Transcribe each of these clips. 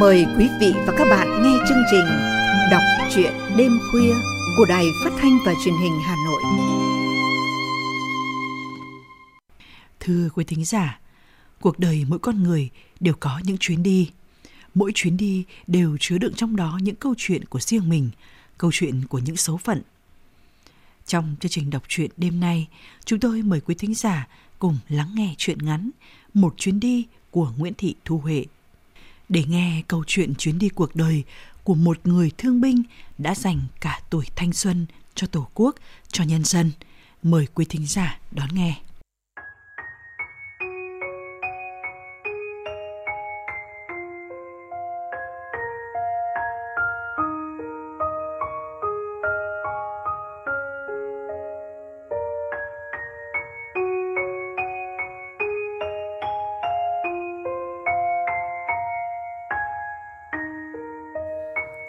Mời quý vị và các bạn nghe chương trình Đọc truyện đêm khuya của Đài Phát thanh và Truyền hình Hà Nội. Thưa quý thính giả, cuộc đời mỗi con người đều có những chuyến đi. Mỗi chuyến đi đều chứa đựng trong đó những câu chuyện của riêng mình, câu chuyện của những số phận. Trong chương trình đọc truyện đêm nay, chúng tôi mời quý thính giả cùng lắng nghe chuyện ngắn Một chuyến đi của Nguyễn Thị Thu Huệ để nghe câu chuyện chuyến đi cuộc đời của một người thương binh đã dành cả tuổi thanh xuân cho Tổ quốc, cho nhân dân. Mời quý thính giả đón nghe.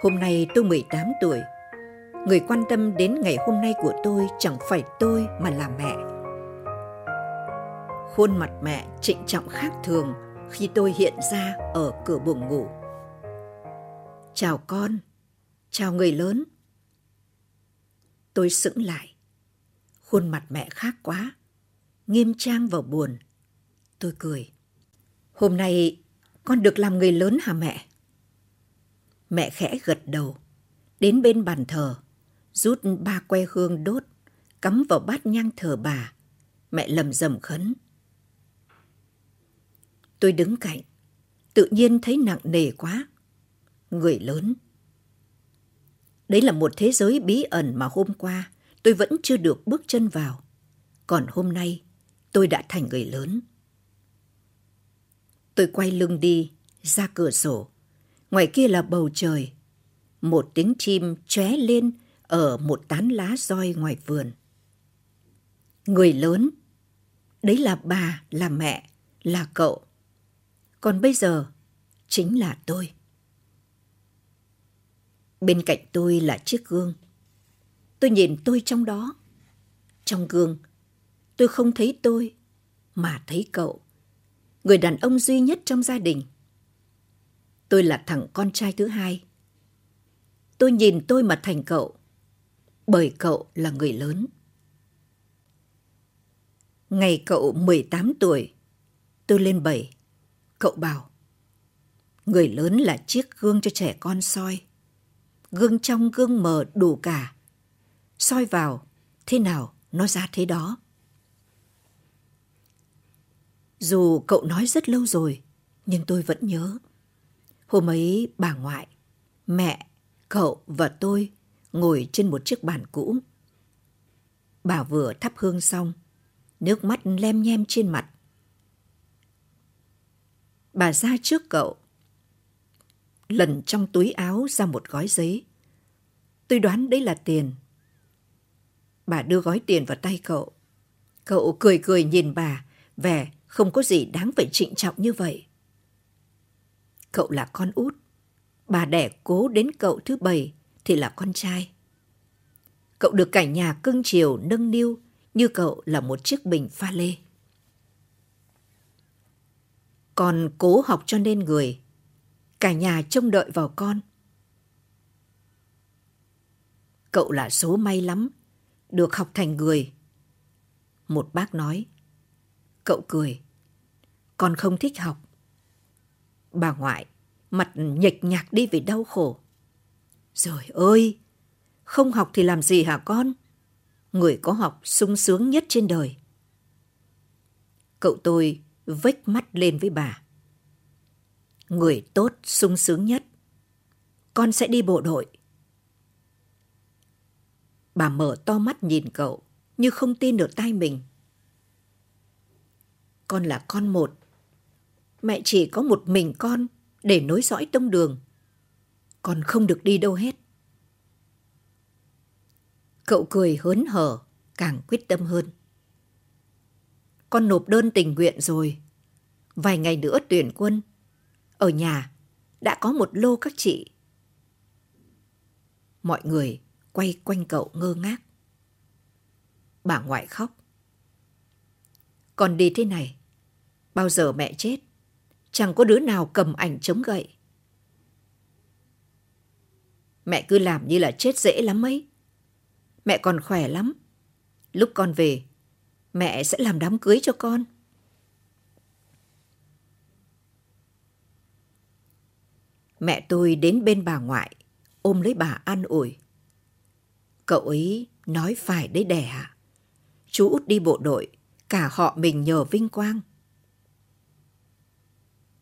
Hôm nay tôi 18 tuổi. Người quan tâm đến ngày hôm nay của tôi chẳng phải tôi mà là mẹ. Khuôn mặt mẹ trịnh trọng khác thường khi tôi hiện ra ở cửa buồng ngủ. Chào con, chào người lớn. Tôi sững lại. Khuôn mặt mẹ khác quá, nghiêm trang và buồn. Tôi cười. Hôm nay con được làm người lớn hả mẹ? Mẹ khẽ gật đầu, đến bên bàn thờ, rút ba que hương đốt, cắm vào bát nhang thờ bà. Mẹ lầm rầm khấn. Tôi đứng cạnh, tự nhiên thấy nặng nề quá. Người lớn. Đấy là một thế giới bí ẩn mà hôm qua tôi vẫn chưa được bước chân vào. Còn hôm nay, tôi đã thành người lớn. Tôi quay lưng đi, ra cửa sổ Ngoài kia là bầu trời. Một tiếng chim chóe lên ở một tán lá roi ngoài vườn. Người lớn, đấy là bà, là mẹ, là cậu. Còn bây giờ, chính là tôi. Bên cạnh tôi là chiếc gương. Tôi nhìn tôi trong đó. Trong gương, tôi không thấy tôi, mà thấy cậu. Người đàn ông duy nhất trong gia đình. Tôi là thằng con trai thứ hai. Tôi nhìn tôi mà thành cậu, bởi cậu là người lớn. Ngày cậu 18 tuổi, tôi lên 7. Cậu bảo, người lớn là chiếc gương cho trẻ con soi. Gương trong gương mờ đủ cả. soi vào, thế nào nó ra thế đó. Dù cậu nói rất lâu rồi, nhưng tôi vẫn nhớ. Hôm ấy bà ngoại, mẹ, cậu và tôi ngồi trên một chiếc bàn cũ. Bà vừa thắp hương xong, nước mắt lem nhem trên mặt. Bà ra trước cậu, lần trong túi áo ra một gói giấy. Tôi đoán đấy là tiền. Bà đưa gói tiền vào tay cậu. Cậu cười cười nhìn bà, vẻ không có gì đáng phải trịnh trọng như vậy. Cậu là con út. Bà đẻ cố đến cậu thứ bảy thì là con trai. Cậu được cả nhà cưng chiều nâng niu như cậu là một chiếc bình pha lê. Con cố học cho nên người. Cả nhà trông đợi vào con. Cậu là số may lắm, được học thành người. Một bác nói. Cậu cười. Con không thích học. Bà ngoại, mặt nhệch nhạc đi vì đau khổ. Rồi ơi, không học thì làm gì hả con? Người có học sung sướng nhất trên đời. Cậu tôi vếch mắt lên với bà. Người tốt sung sướng nhất. Con sẽ đi bộ đội. Bà mở to mắt nhìn cậu, như không tin được tai mình. Con là con một, mẹ chỉ có một mình con để nối dõi tông đường. Con không được đi đâu hết. Cậu cười hớn hở, càng quyết tâm hơn. Con nộp đơn tình nguyện rồi. Vài ngày nữa tuyển quân. Ở nhà đã có một lô các chị. Mọi người quay quanh cậu ngơ ngác. Bà ngoại khóc. Con đi thế này, bao giờ mẹ chết, chẳng có đứa nào cầm ảnh chống gậy. Mẹ cứ làm như là chết dễ lắm ấy. Mẹ còn khỏe lắm. Lúc con về, mẹ sẽ làm đám cưới cho con. Mẹ tôi đến bên bà ngoại, ôm lấy bà an ủi. Cậu ấy nói phải đấy đẻ à? Chú út đi bộ đội, cả họ mình nhờ vinh quang.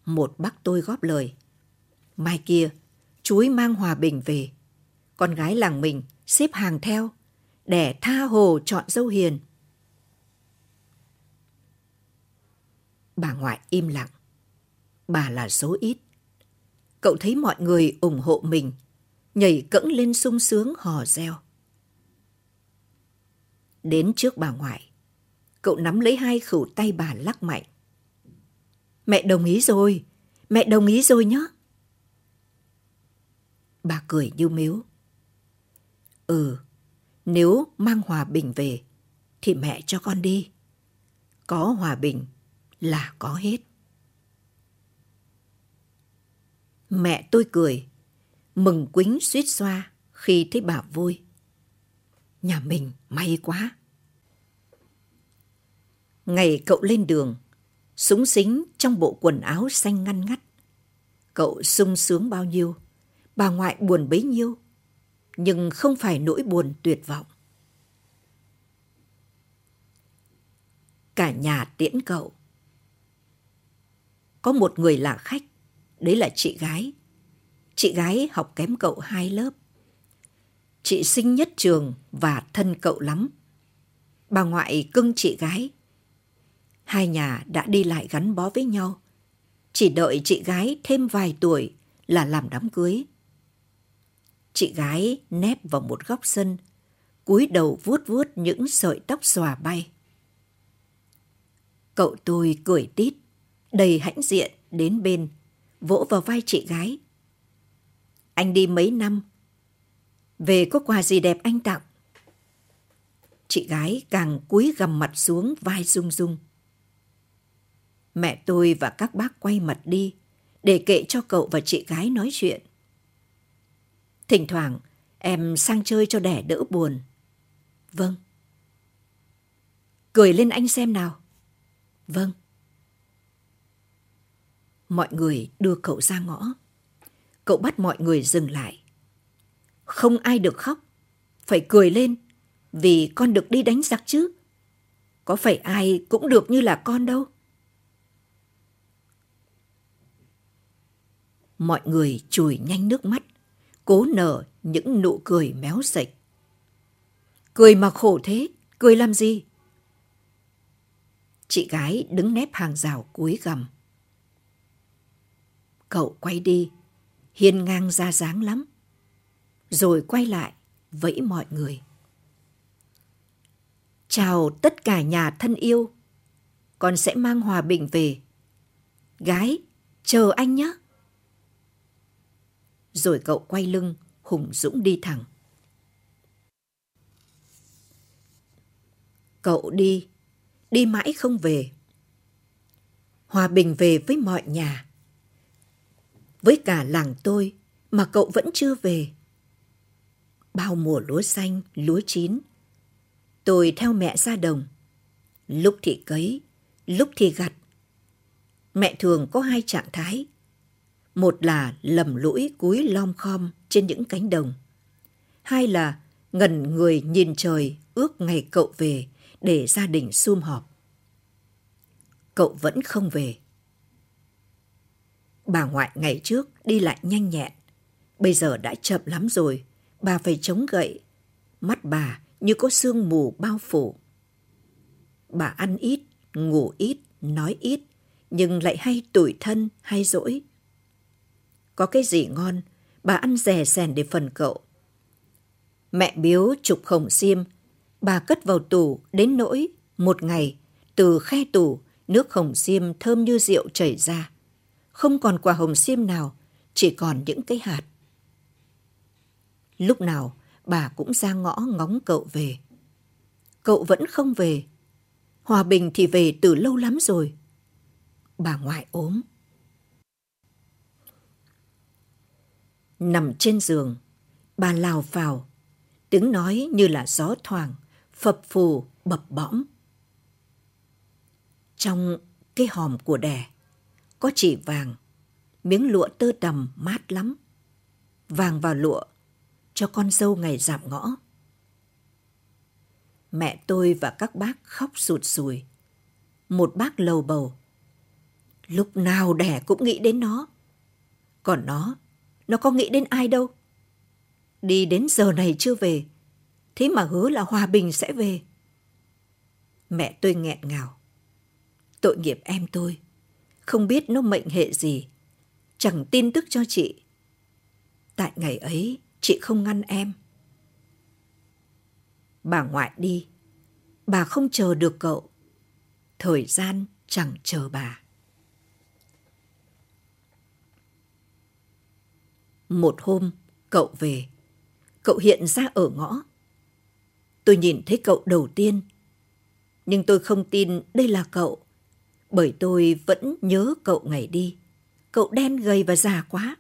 Một bác tôi góp lời. Mai kia, chuối mang hòa bình về. Con gái làng mình xếp hàng theo, để tha hồ chọn dâu hiền. Bà ngoại im lặng. Bà là số ít. Cậu thấy mọi người ủng hộ mình, nhảy cẫng lên sung sướng hò reo. Đến trước bà ngoại, cậu nắm lấy hai khẩu tay bà lắc mạnh. Mẹ đồng ý rồi, mẹ đồng ý rồi nhá. Bà cười như miếu. Ừ, nếu mang hòa bình về, thì mẹ cho con đi. Có hòa bình là có hết. Mẹ tôi cười, mừng quính suýt xoa khi thấy bà vui. Nhà mình may quá. Ngày cậu lên đường, súng xính trong bộ quần áo xanh ngăn ngắt. Cậu sung sướng bao nhiêu, bà ngoại buồn bấy nhiêu, nhưng không phải nỗi buồn tuyệt vọng. Cả nhà tiễn cậu. Có một người là khách, đấy là chị gái. Chị gái học kém cậu hai lớp. Chị sinh nhất trường và thân cậu lắm. Bà ngoại cưng chị gái. Hai nhà đã đi lại gắn bó với nhau. Chỉ đợi chị gái thêm vài tuổi là làm đám cưới. Chị gái nép vào một góc sân, cúi đầu vuốt vuốt những sợi tóc xòa bay. Cậu tôi cười tít, đầy hãnh diện đến bên, vỗ vào vai chị gái. Anh đi mấy năm, về có quà gì đẹp anh tặng? Chị gái càng cúi gầm mặt xuống vai rung rung. Mẹ tôi và các bác quay mặt đi để kệ cho cậu và chị gái nói chuyện. Thỉnh thoảng em sang chơi cho đẻ đỡ buồn. Vâng. Cười lên anh xem nào. Vâng. Mọi người đưa cậu ra ngõ. Cậu bắt mọi người dừng lại. Không ai được khóc, phải cười lên vì con được đi đánh giặc chứ. Có phải ai cũng được như là con đâu. Mọi người chùi nhanh nước mắt, cố nở những nụ cười méo sạch. Cười mà khổ thế, cười làm gì? Chị gái đứng nép hàng rào cuối gầm. Cậu quay đi, hiên ngang ra dáng lắm. Rồi quay lại, vẫy mọi người. Chào tất cả nhà thân yêu. Con sẽ mang hòa bình về. Gái, chờ anh nhé. Rồi cậu quay lưng, hùng dũng đi thẳng. Cậu đi, đi mãi không về. Hòa bình về với mọi nhà. Với cả làng tôi mà cậu vẫn chưa về. Bao mùa lúa xanh, lúa chín. Tôi theo mẹ ra đồng. Lúc thì cấy, lúc thì gặt. Mẹ thường có hai trạng thái. Một là lầm lũi cúi lom khom trên những cánh đồng. Hai là ngẩn người nhìn trời ước ngày cậu về để gia đình sum họp. Cậu vẫn không về. Bà ngoại ngày trước đi lại nhanh nhẹn, bây giờ đã chậm lắm rồi, bà phải chống gậy. Mắt bà như có sương mù bao phủ. Bà ăn ít, ngủ ít, nói ít, nhưng lại hay tủi thân hay dỗi. Có cái gì ngon, bà ăn rè rèn để phần cậu. Mẹ biếu chụp khổng xiêm, bà cất vào tủ đến nỗi một ngày từ khe tủ nước hồng xiêm thơm như rượu chảy ra. Không còn quả hồng xiêm nào, chỉ còn những cái hạt. Lúc nào bà cũng ra ngõ ngóng cậu về. Cậu vẫn không về. Hòa Bình thì về từ lâu lắm rồi. Bà ngoại ốm. Nằm trên giường, Bà lào vào, tiếng nói như là gió thoảng, phập phù, bập bõm. Trong cái hòm của đẻ, có chỉ vàng, miếng lụa tơ tầm mát lắm. Vàng vào lụa, cho con dâu ngày giảm ngõ. Mẹ tôi và các bác khóc sụt sùi. Một bác lầu bầu. Lúc nào đẻ cũng nghĩ đến nó. Còn nó, nó có nghĩ đến ai đâu. Đi đến giờ này chưa về, thế mà hứa là hòa bình sẽ về. Mẹ tôi nghẹn ngào. Tội nghiệp em tôi, không biết nó mệnh hệ gì, chẳng tin tức cho chị. Tại ngày ấy, chị không ngăn em. Bà ngoại đi, bà không chờ được cậu. Thời gian chẳng chờ bà. Một hôm, cậu về. Cậu hiện ra ở ngõ. Tôi nhìn thấy cậu đầu tiên. Nhưng tôi không tin đây là cậu. Bởi tôi vẫn nhớ cậu ngày đi. Cậu đen gầy và già quá.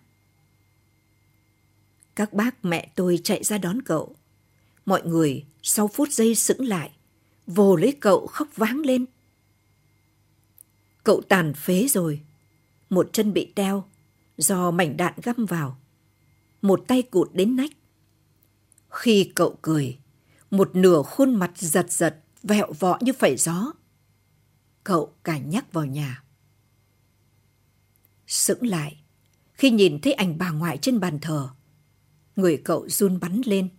Các bác mẹ tôi chạy ra đón cậu. Mọi người sau phút giây sững lại, vồ lấy cậu khóc váng lên. Cậu tàn phế rồi, một chân bị teo do mảnh đạn găm vào, một tay cụt đến nách. Khi cậu cười, một nửa khuôn mặt giật giật, vẹo vọ như phẩy gió. Cậu cả nhắc vào nhà. Sững lại, khi nhìn thấy ảnh bà ngoại trên bàn thờ, người cậu run bắn lên.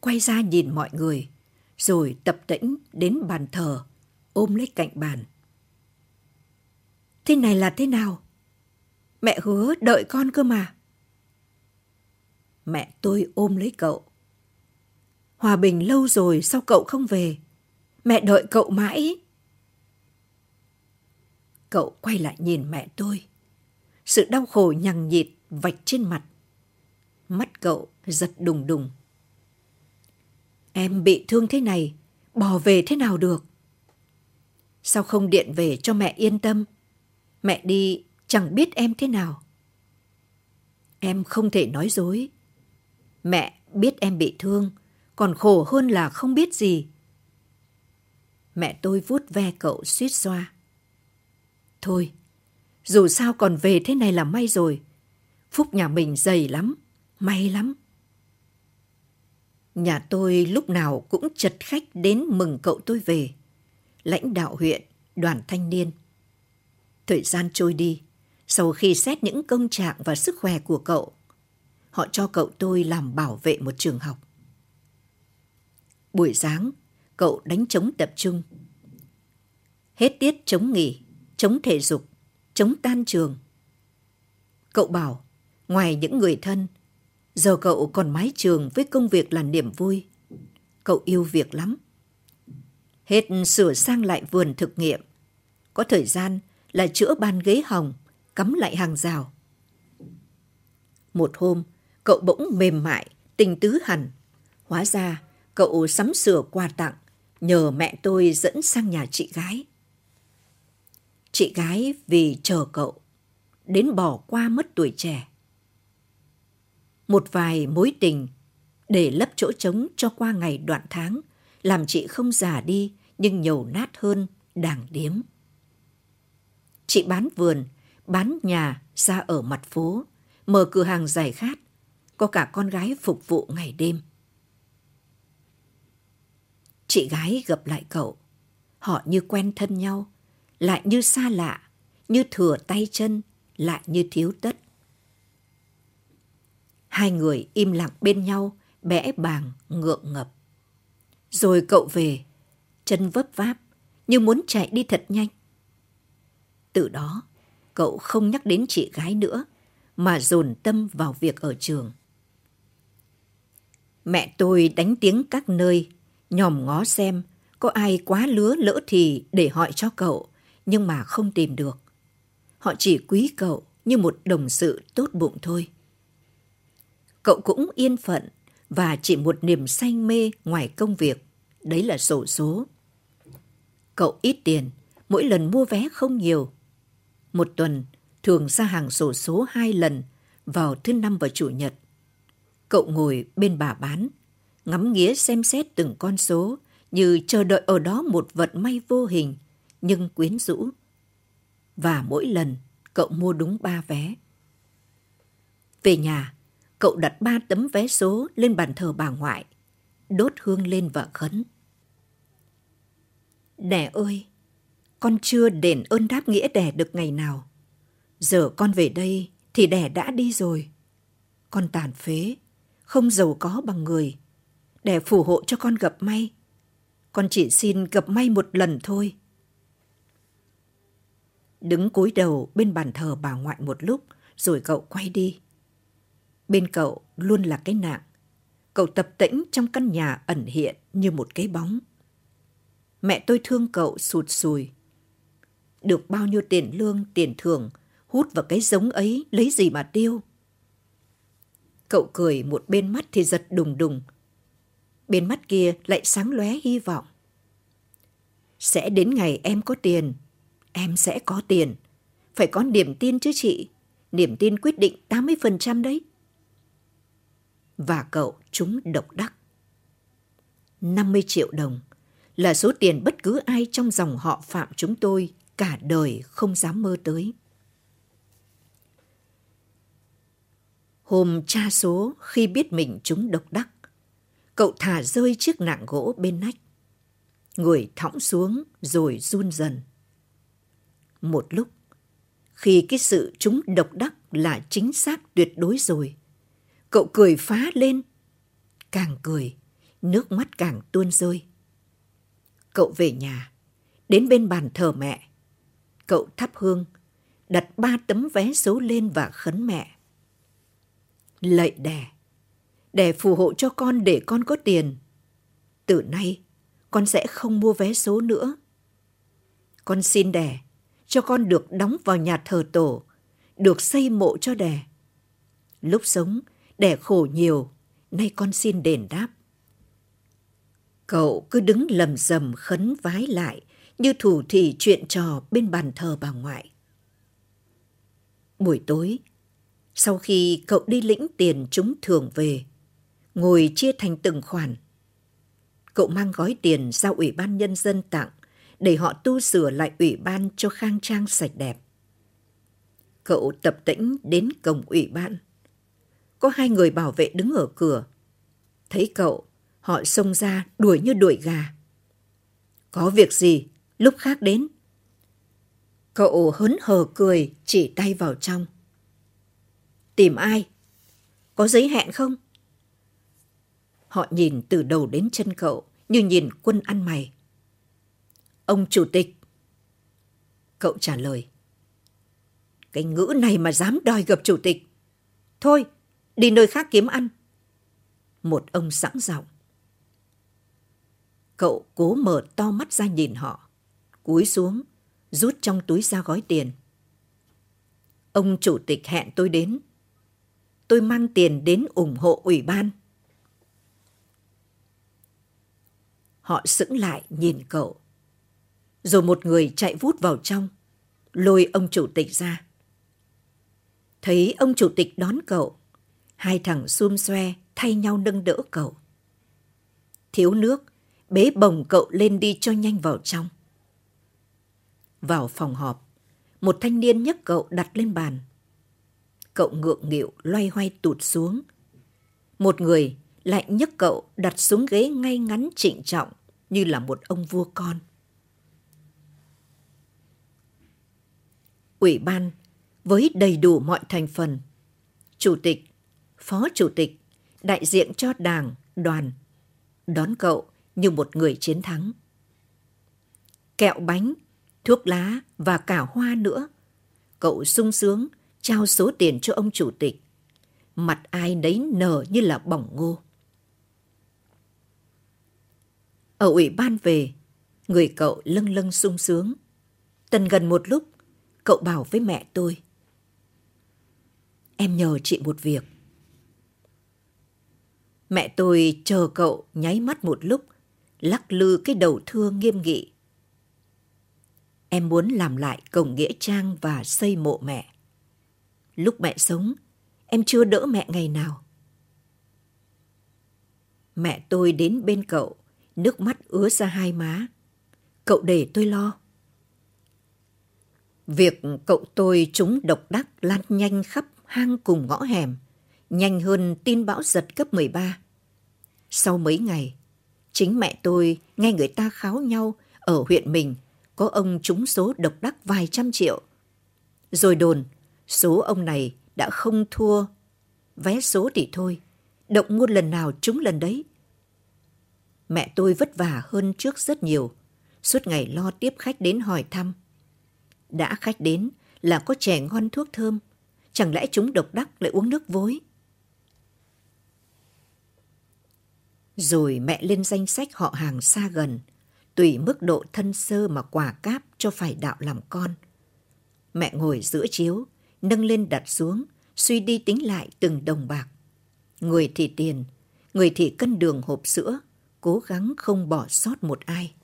Quay ra nhìn mọi người, rồi tập tĩnh đến bàn thờ, ôm lấy cạnh bàn. Thế này là thế nào? Mẹ hứa đợi con cơ mà. Mẹ tôi ôm lấy cậu. Hòa bình lâu rồi sao cậu không về? Mẹ đợi cậu mãi. Cậu quay lại nhìn mẹ tôi. Sự đau khổ nhằng nhịt vạch trên mặt. Mắt cậu giật đùng đùng. Em bị thương thế này, bỏ về thế nào được? Sao không điện về cho mẹ yên tâm? Mẹ đi chẳng biết em thế nào. Em không thể nói dối. Mẹ biết em bị thương, còn khổ hơn là không biết gì. Mẹ tôi vuốt ve cậu suýt xoa. Thôi, dù sao còn về thế này là may rồi. Phúc nhà mình dày lắm, may lắm. Nhà tôi lúc nào cũng chật khách đến mừng cậu tôi về. Lãnh đạo huyện, đoàn thanh niên. Thời gian trôi đi, sau khi xét những công trạng và sức khỏe của cậu, họ cho cậu tôi làm bảo vệ một trường học. Buổi sáng, cậu đánh trống tập trung. Hết tiết chống nghỉ, chống thể dục, chống tan trường. Cậu bảo, ngoài những người thân, Giờ cậu còn mái trường với công việc là niềm vui. Cậu yêu việc lắm. Hết sửa sang lại vườn thực nghiệm. Có thời gian là chữa bàn ghế hồng, cắm lại hàng rào. Một hôm, cậu bỗng mềm mại, tình tứ hẳn. Hóa ra, cậu sắm sửa quà tặng, nhờ mẹ tôi dẫn sang nhà chị gái. Chị gái vì chờ cậu, đến bỏ qua mất tuổi trẻ một vài mối tình để lấp chỗ trống cho qua ngày đoạn tháng, làm chị không già đi nhưng nhầu nát hơn đàng điếm. Chị bán vườn, bán nhà ra ở mặt phố, mở cửa hàng giải khát, có cả con gái phục vụ ngày đêm. Chị gái gặp lại cậu, họ như quen thân nhau, lại như xa lạ, như thừa tay chân, lại như thiếu tất. Hai người im lặng bên nhau, bẽ bàng, ngượng ngập. Rồi cậu về, chân vấp váp, như muốn chạy đi thật nhanh. Từ đó, cậu không nhắc đến chị gái nữa, mà dồn tâm vào việc ở trường. Mẹ tôi đánh tiếng các nơi, nhòm ngó xem có ai quá lứa lỡ thì để hỏi cho cậu, nhưng mà không tìm được. Họ chỉ quý cậu như một đồng sự tốt bụng thôi cậu cũng yên phận và chỉ một niềm say mê ngoài công việc, đấy là sổ số. Cậu ít tiền, mỗi lần mua vé không nhiều. Một tuần thường ra hàng sổ số hai lần vào thứ năm và chủ nhật. Cậu ngồi bên bà bán, ngắm nghía xem xét từng con số như chờ đợi ở đó một vận may vô hình nhưng quyến rũ. Và mỗi lần cậu mua đúng ba vé. Về nhà, cậu đặt ba tấm vé số lên bàn thờ bà ngoại, đốt hương lên và khấn. Đẻ ơi, con chưa đền ơn đáp nghĩa đẻ được ngày nào. Giờ con về đây thì đẻ đã đi rồi. Con tàn phế, không giàu có bằng người. để phù hộ cho con gặp may. Con chỉ xin gặp may một lần thôi. Đứng cúi đầu bên bàn thờ bà ngoại một lúc rồi cậu quay đi. Bên cậu luôn là cái nạn Cậu tập tĩnh trong căn nhà ẩn hiện như một cái bóng. Mẹ tôi thương cậu sụt sùi. Được bao nhiêu tiền lương, tiền thưởng, hút vào cái giống ấy lấy gì mà tiêu. Cậu cười một bên mắt thì giật đùng đùng. Bên mắt kia lại sáng lóe hy vọng. Sẽ đến ngày em có tiền, em sẽ có tiền. Phải có niềm tin chứ chị. Niềm tin quyết định 80% đấy. Và cậu trúng độc đắc. 50 triệu đồng là số tiền bất cứ ai trong dòng họ Phạm chúng tôi cả đời không dám mơ tới. Hôm cha số khi biết mình trúng độc đắc, cậu thả rơi chiếc nạng gỗ bên nách. Người thõng xuống rồi run dần. Một lúc, khi cái sự trúng độc đắc là chính xác tuyệt đối rồi, cậu cười phá lên. Càng cười, nước mắt càng tuôn rơi. Cậu về nhà, đến bên bàn thờ mẹ. Cậu thắp hương, đặt ba tấm vé số lên và khấn mẹ. Lạy đẻ, đẻ phù hộ cho con để con có tiền. Từ nay, con sẽ không mua vé số nữa. Con xin đẻ, cho con được đóng vào nhà thờ tổ, được xây mộ cho đẻ. Lúc sống, đẻ khổ nhiều, nay con xin đền đáp. Cậu cứ đứng lầm rầm khấn vái lại như thủ thị chuyện trò bên bàn thờ bà ngoại. Buổi tối, sau khi cậu đi lĩnh tiền chúng thường về, ngồi chia thành từng khoản, cậu mang gói tiền giao Ủy ban Nhân dân tặng để họ tu sửa lại ủy ban cho khang trang sạch đẹp. Cậu tập tĩnh đến cổng ủy ban. Có hai người bảo vệ đứng ở cửa. Thấy cậu, họ xông ra đuổi như đuổi gà. Có việc gì, lúc khác đến. Cậu hớn hở cười, chỉ tay vào trong. Tìm ai? Có giấy hẹn không? Họ nhìn từ đầu đến chân cậu như nhìn quân ăn mày. Ông chủ tịch. Cậu trả lời. Cái ngữ này mà dám đòi gặp chủ tịch. Thôi, đi nơi khác kiếm ăn. Một ông sẵn giọng. Cậu cố mở to mắt ra nhìn họ. Cúi xuống, rút trong túi ra gói tiền. Ông chủ tịch hẹn tôi đến. Tôi mang tiền đến ủng hộ ủy ban. Họ sững lại nhìn cậu. Rồi một người chạy vút vào trong, lôi ông chủ tịch ra. Thấy ông chủ tịch đón cậu, hai thằng xum xoe thay nhau nâng đỡ cậu. Thiếu nước, bế bồng cậu lên đi cho nhanh vào trong. Vào phòng họp, một thanh niên nhấc cậu đặt lên bàn. Cậu ngượng nghịu loay hoay tụt xuống. Một người lại nhấc cậu đặt xuống ghế ngay ngắn trịnh trọng như là một ông vua con. Ủy ban với đầy đủ mọi thành phần, chủ tịch, phó chủ tịch, đại diện cho đảng, đoàn, đón cậu như một người chiến thắng. Kẹo bánh, thuốc lá và cả hoa nữa. Cậu sung sướng trao số tiền cho ông chủ tịch. Mặt ai nấy nở như là bỏng ngô. Ở ủy ban về, người cậu lâng lâng sung sướng. Tần gần một lúc, cậu bảo với mẹ tôi. Em nhờ chị một việc. Mẹ tôi chờ cậu nháy mắt một lúc, lắc lư cái đầu thưa nghiêm nghị. Em muốn làm lại cổng nghĩa trang và xây mộ mẹ. Lúc mẹ sống, em chưa đỡ mẹ ngày nào. Mẹ tôi đến bên cậu, nước mắt ứa ra hai má. Cậu để tôi lo. Việc cậu tôi trúng độc đắc lan nhanh khắp hang cùng ngõ hẻm, nhanh hơn tin bão giật cấp 13. Sau mấy ngày, chính mẹ tôi nghe người ta kháo nhau ở huyện mình có ông trúng số độc đắc vài trăm triệu. Rồi đồn, số ông này đã không thua. Vé số thì thôi, động ngôn lần nào trúng lần đấy. Mẹ tôi vất vả hơn trước rất nhiều, suốt ngày lo tiếp khách đến hỏi thăm. Đã khách đến là có trẻ ngon thuốc thơm, chẳng lẽ chúng độc đắc lại uống nước vối? Rồi mẹ lên danh sách họ hàng xa gần, tùy mức độ thân sơ mà quả cáp cho phải đạo làm con. Mẹ ngồi giữa chiếu, nâng lên đặt xuống, suy đi tính lại từng đồng bạc. Người thì tiền, người thì cân đường hộp sữa, cố gắng không bỏ sót một ai.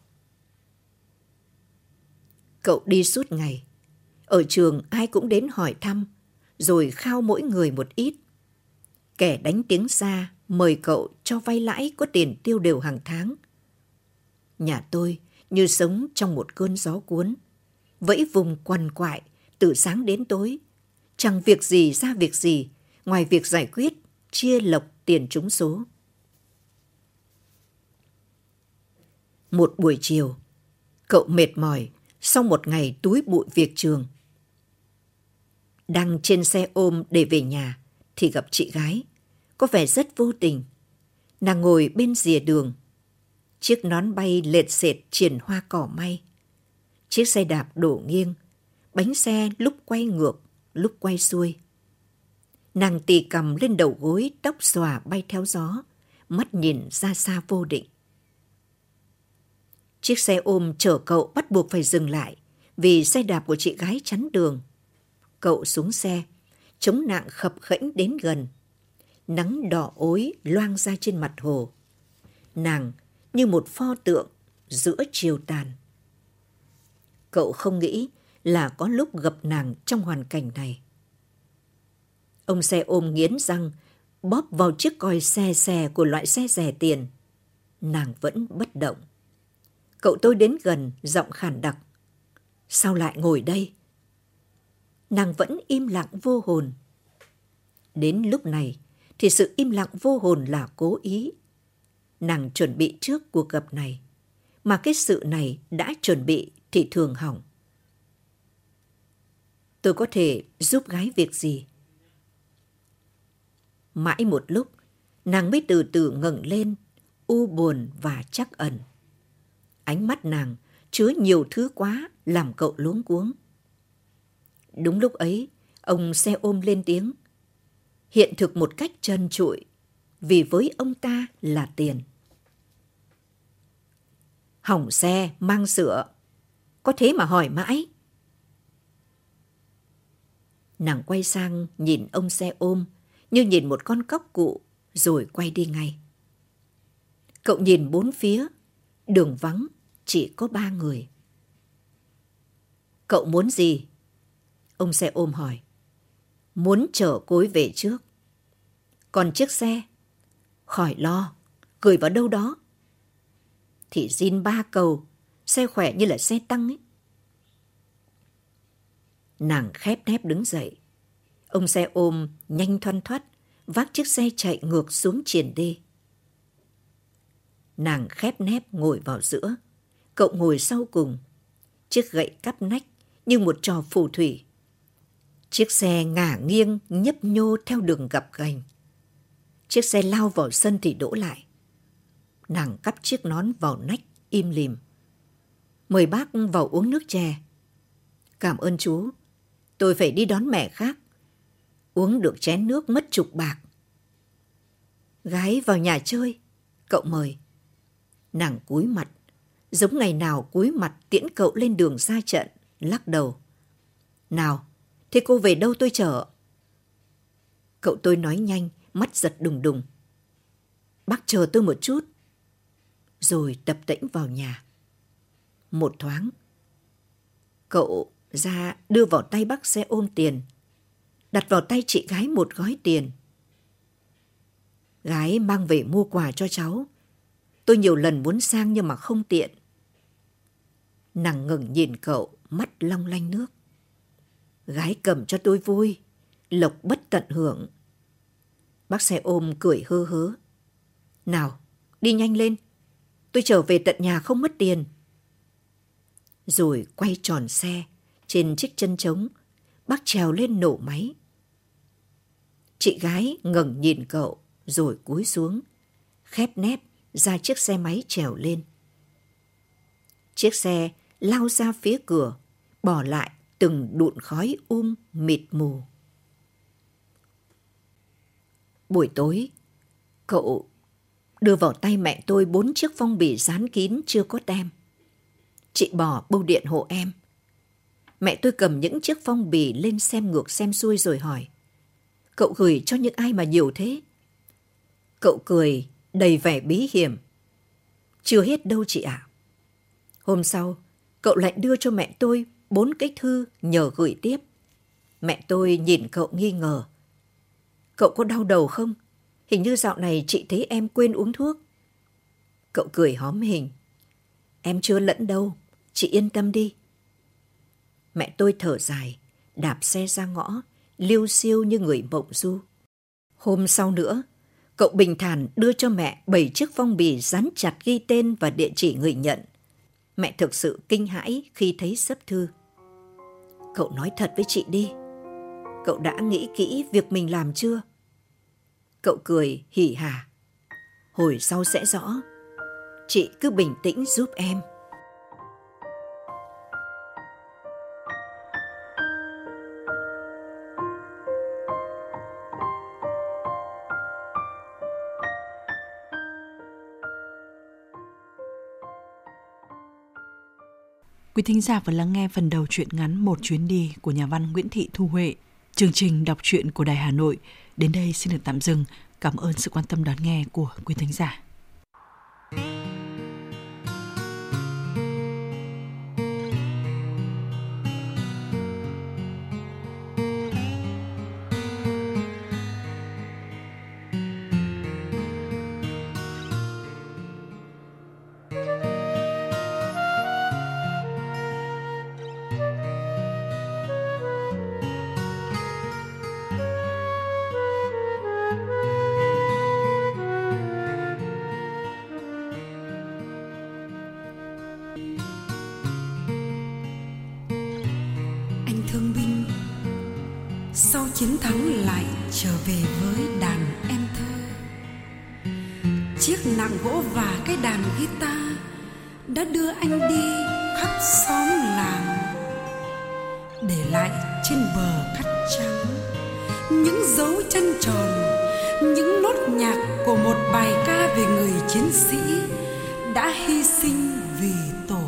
Cậu đi suốt ngày. Ở trường ai cũng đến hỏi thăm, rồi khao mỗi người một ít. Kẻ đánh tiếng xa mời cậu cho vay lãi có tiền tiêu đều hàng tháng. Nhà tôi như sống trong một cơn gió cuốn, vẫy vùng quằn quại từ sáng đến tối, chẳng việc gì ra việc gì ngoài việc giải quyết chia lộc tiền trúng số. Một buổi chiều, cậu mệt mỏi sau một ngày túi bụi việc trường. Đang trên xe ôm để về nhà thì gặp chị gái, có vẻ rất vô tình. Nàng ngồi bên rìa đường, chiếc nón bay lệt xệt triển hoa cỏ may. Chiếc xe đạp đổ nghiêng, bánh xe lúc quay ngược, lúc quay xuôi. Nàng tì cầm lên đầu gối, tóc xòa bay theo gió, mắt nhìn ra xa vô định. Chiếc xe ôm chở cậu bắt buộc phải dừng lại vì xe đạp của chị gái chắn đường. Cậu xuống xe, chống nạng khập khẽnh đến gần. Nắng đỏ ối loang ra trên mặt hồ. Nàng như một pho tượng giữa chiều tàn. Cậu không nghĩ là có lúc gặp nàng trong hoàn cảnh này. Ông xe ôm nghiến răng, bóp vào chiếc còi xe xe của loại xe rẻ tiền. Nàng vẫn bất động. Cậu tôi đến gần, giọng khản đặc. Sao lại ngồi đây? Nàng vẫn im lặng vô hồn. Đến lúc này thì sự im lặng vô hồn là cố ý. Nàng chuẩn bị trước cuộc gặp này, mà cái sự này đã chuẩn bị thì thường hỏng. Tôi có thể giúp gái việc gì? Mãi một lúc, nàng mới từ từ ngẩng lên, u buồn và chắc ẩn. Ánh mắt nàng chứa nhiều thứ quá làm cậu luống cuống. Đúng lúc ấy, ông xe ôm lên tiếng. Hiện thực một cách trần trụi, vì với ông ta là tiền. Hỏng xe, mang sữa. Có thế mà hỏi mãi. Nàng quay sang nhìn ông xe ôm như nhìn một con cóc cụ rồi quay đi ngay. Cậu nhìn bốn phía, đường vắng, chỉ có ba người. Cậu muốn gì? Ông xe ôm hỏi. Muốn chở cối về trước. Còn chiếc xe? Khỏi lo, gửi vào đâu đó. Thì xin ba cầu, xe khỏe như là xe tăng ấy. Nàng khép nép đứng dậy. Ông xe ôm nhanh thoăn thoắt, vác chiếc xe chạy ngược xuống triển đê. Nàng khép nép ngồi vào giữa, cậu ngồi sau cùng. Chiếc gậy cắp nách như một trò phù thủy. Chiếc xe ngả nghiêng nhấp nhô theo đường gập gành. Chiếc xe lao vào sân thì đổ lại. Nàng cắp chiếc nón vào nách, im lìm. Mời bác vào uống nước chè. Cảm ơn chú. Tôi phải đi đón mẹ khác. Uống được chén nước mất chục bạc. Gái vào nhà chơi. Cậu mời. Nàng cúi mặt. Giống ngày nào cúi mặt tiễn cậu lên đường ra trận. Lắc đầu. Nào, thế cô về đâu tôi chở? Cậu tôi nói nhanh, mắt giật đùng đùng. Bác chờ tôi một chút. Rồi tập tễnh vào nhà. Một thoáng, cậu ra đưa vào tay bác xe ôm tiền, đặt vào tay chị gái một gói tiền. Gái mang về mua quà cho cháu. Tôi nhiều lần muốn sang nhưng mà không tiện. Nàng ngừng nhìn cậu, mắt long lanh nước. Gái cầm cho tôi vui, lộc bất tận hưởng. Bác xe ôm cười hơ hớ. Nào, đi nhanh lên. Tôi trở về tận nhà không mất tiền. Rồi quay tròn xe, trên chiếc chân trống, bác trèo lên nổ máy. Chị gái ngẩng nhìn cậu, rồi cúi xuống, khép nép ra chiếc xe máy trèo lên. Chiếc xe lao ra phía cửa, bỏ lại từng đụn khói um mịt mù. Buổi tối, cậu đưa vào tay mẹ tôi bốn chiếc phong bì dán kín chưa có tem. Chị bỏ bưu điện hộ em. Mẹ tôi cầm những chiếc phong bì lên xem ngược xem xuôi rồi hỏi. Cậu gửi cho những ai mà nhiều thế? Cậu cười, đầy vẻ bí hiểm. Chưa hết đâu chị ạ. Hôm sau, cậu lại đưa cho mẹ tôi bốn cái thư nhờ gửi tiếp. Mẹ tôi nhìn cậu nghi ngờ. Cậu có đau đầu không? Hình như dạo này chị thấy em quên uống thuốc. Cậu cười hóm hình. Em chưa lẫn đâu, chị yên tâm đi. Mẹ tôi thở dài, đạp xe ra ngõ, liêu siêu như người mộng du. Hôm sau nữa, cậu bình thản đưa cho mẹ bảy chiếc phong bì dán chặt ghi tên và địa chỉ người nhận. Mẹ thực sự kinh hãi khi thấy sấp thư. Cậu nói thật với chị đi. Cậu đã nghĩ kỹ việc mình làm chưa? Cậu cười hỉ hả. Hồi sau sẽ rõ. Chị cứ bình tĩnh giúp em. Quý thính giả vừa lắng nghe phần đầu truyện ngắn Một chuyến đi của nhà văn Nguyễn Thị Thu Huệ. Chương trình đọc truyện của Đài Hà Nội đến đây xin được tạm dừng. Cảm ơn sự quan tâm đón nghe của quý thính giả. Chiến thắng lại trở về với đàn em thơ. Chiếc nặng gỗ và cái đàn guitar đã đưa anh đi khắp xóm làng. Để lại trên bờ cát trắng những dấu chân tròn, những nốt nhạc của một bài ca về người chiến sĩ đã hy sinh vì tổ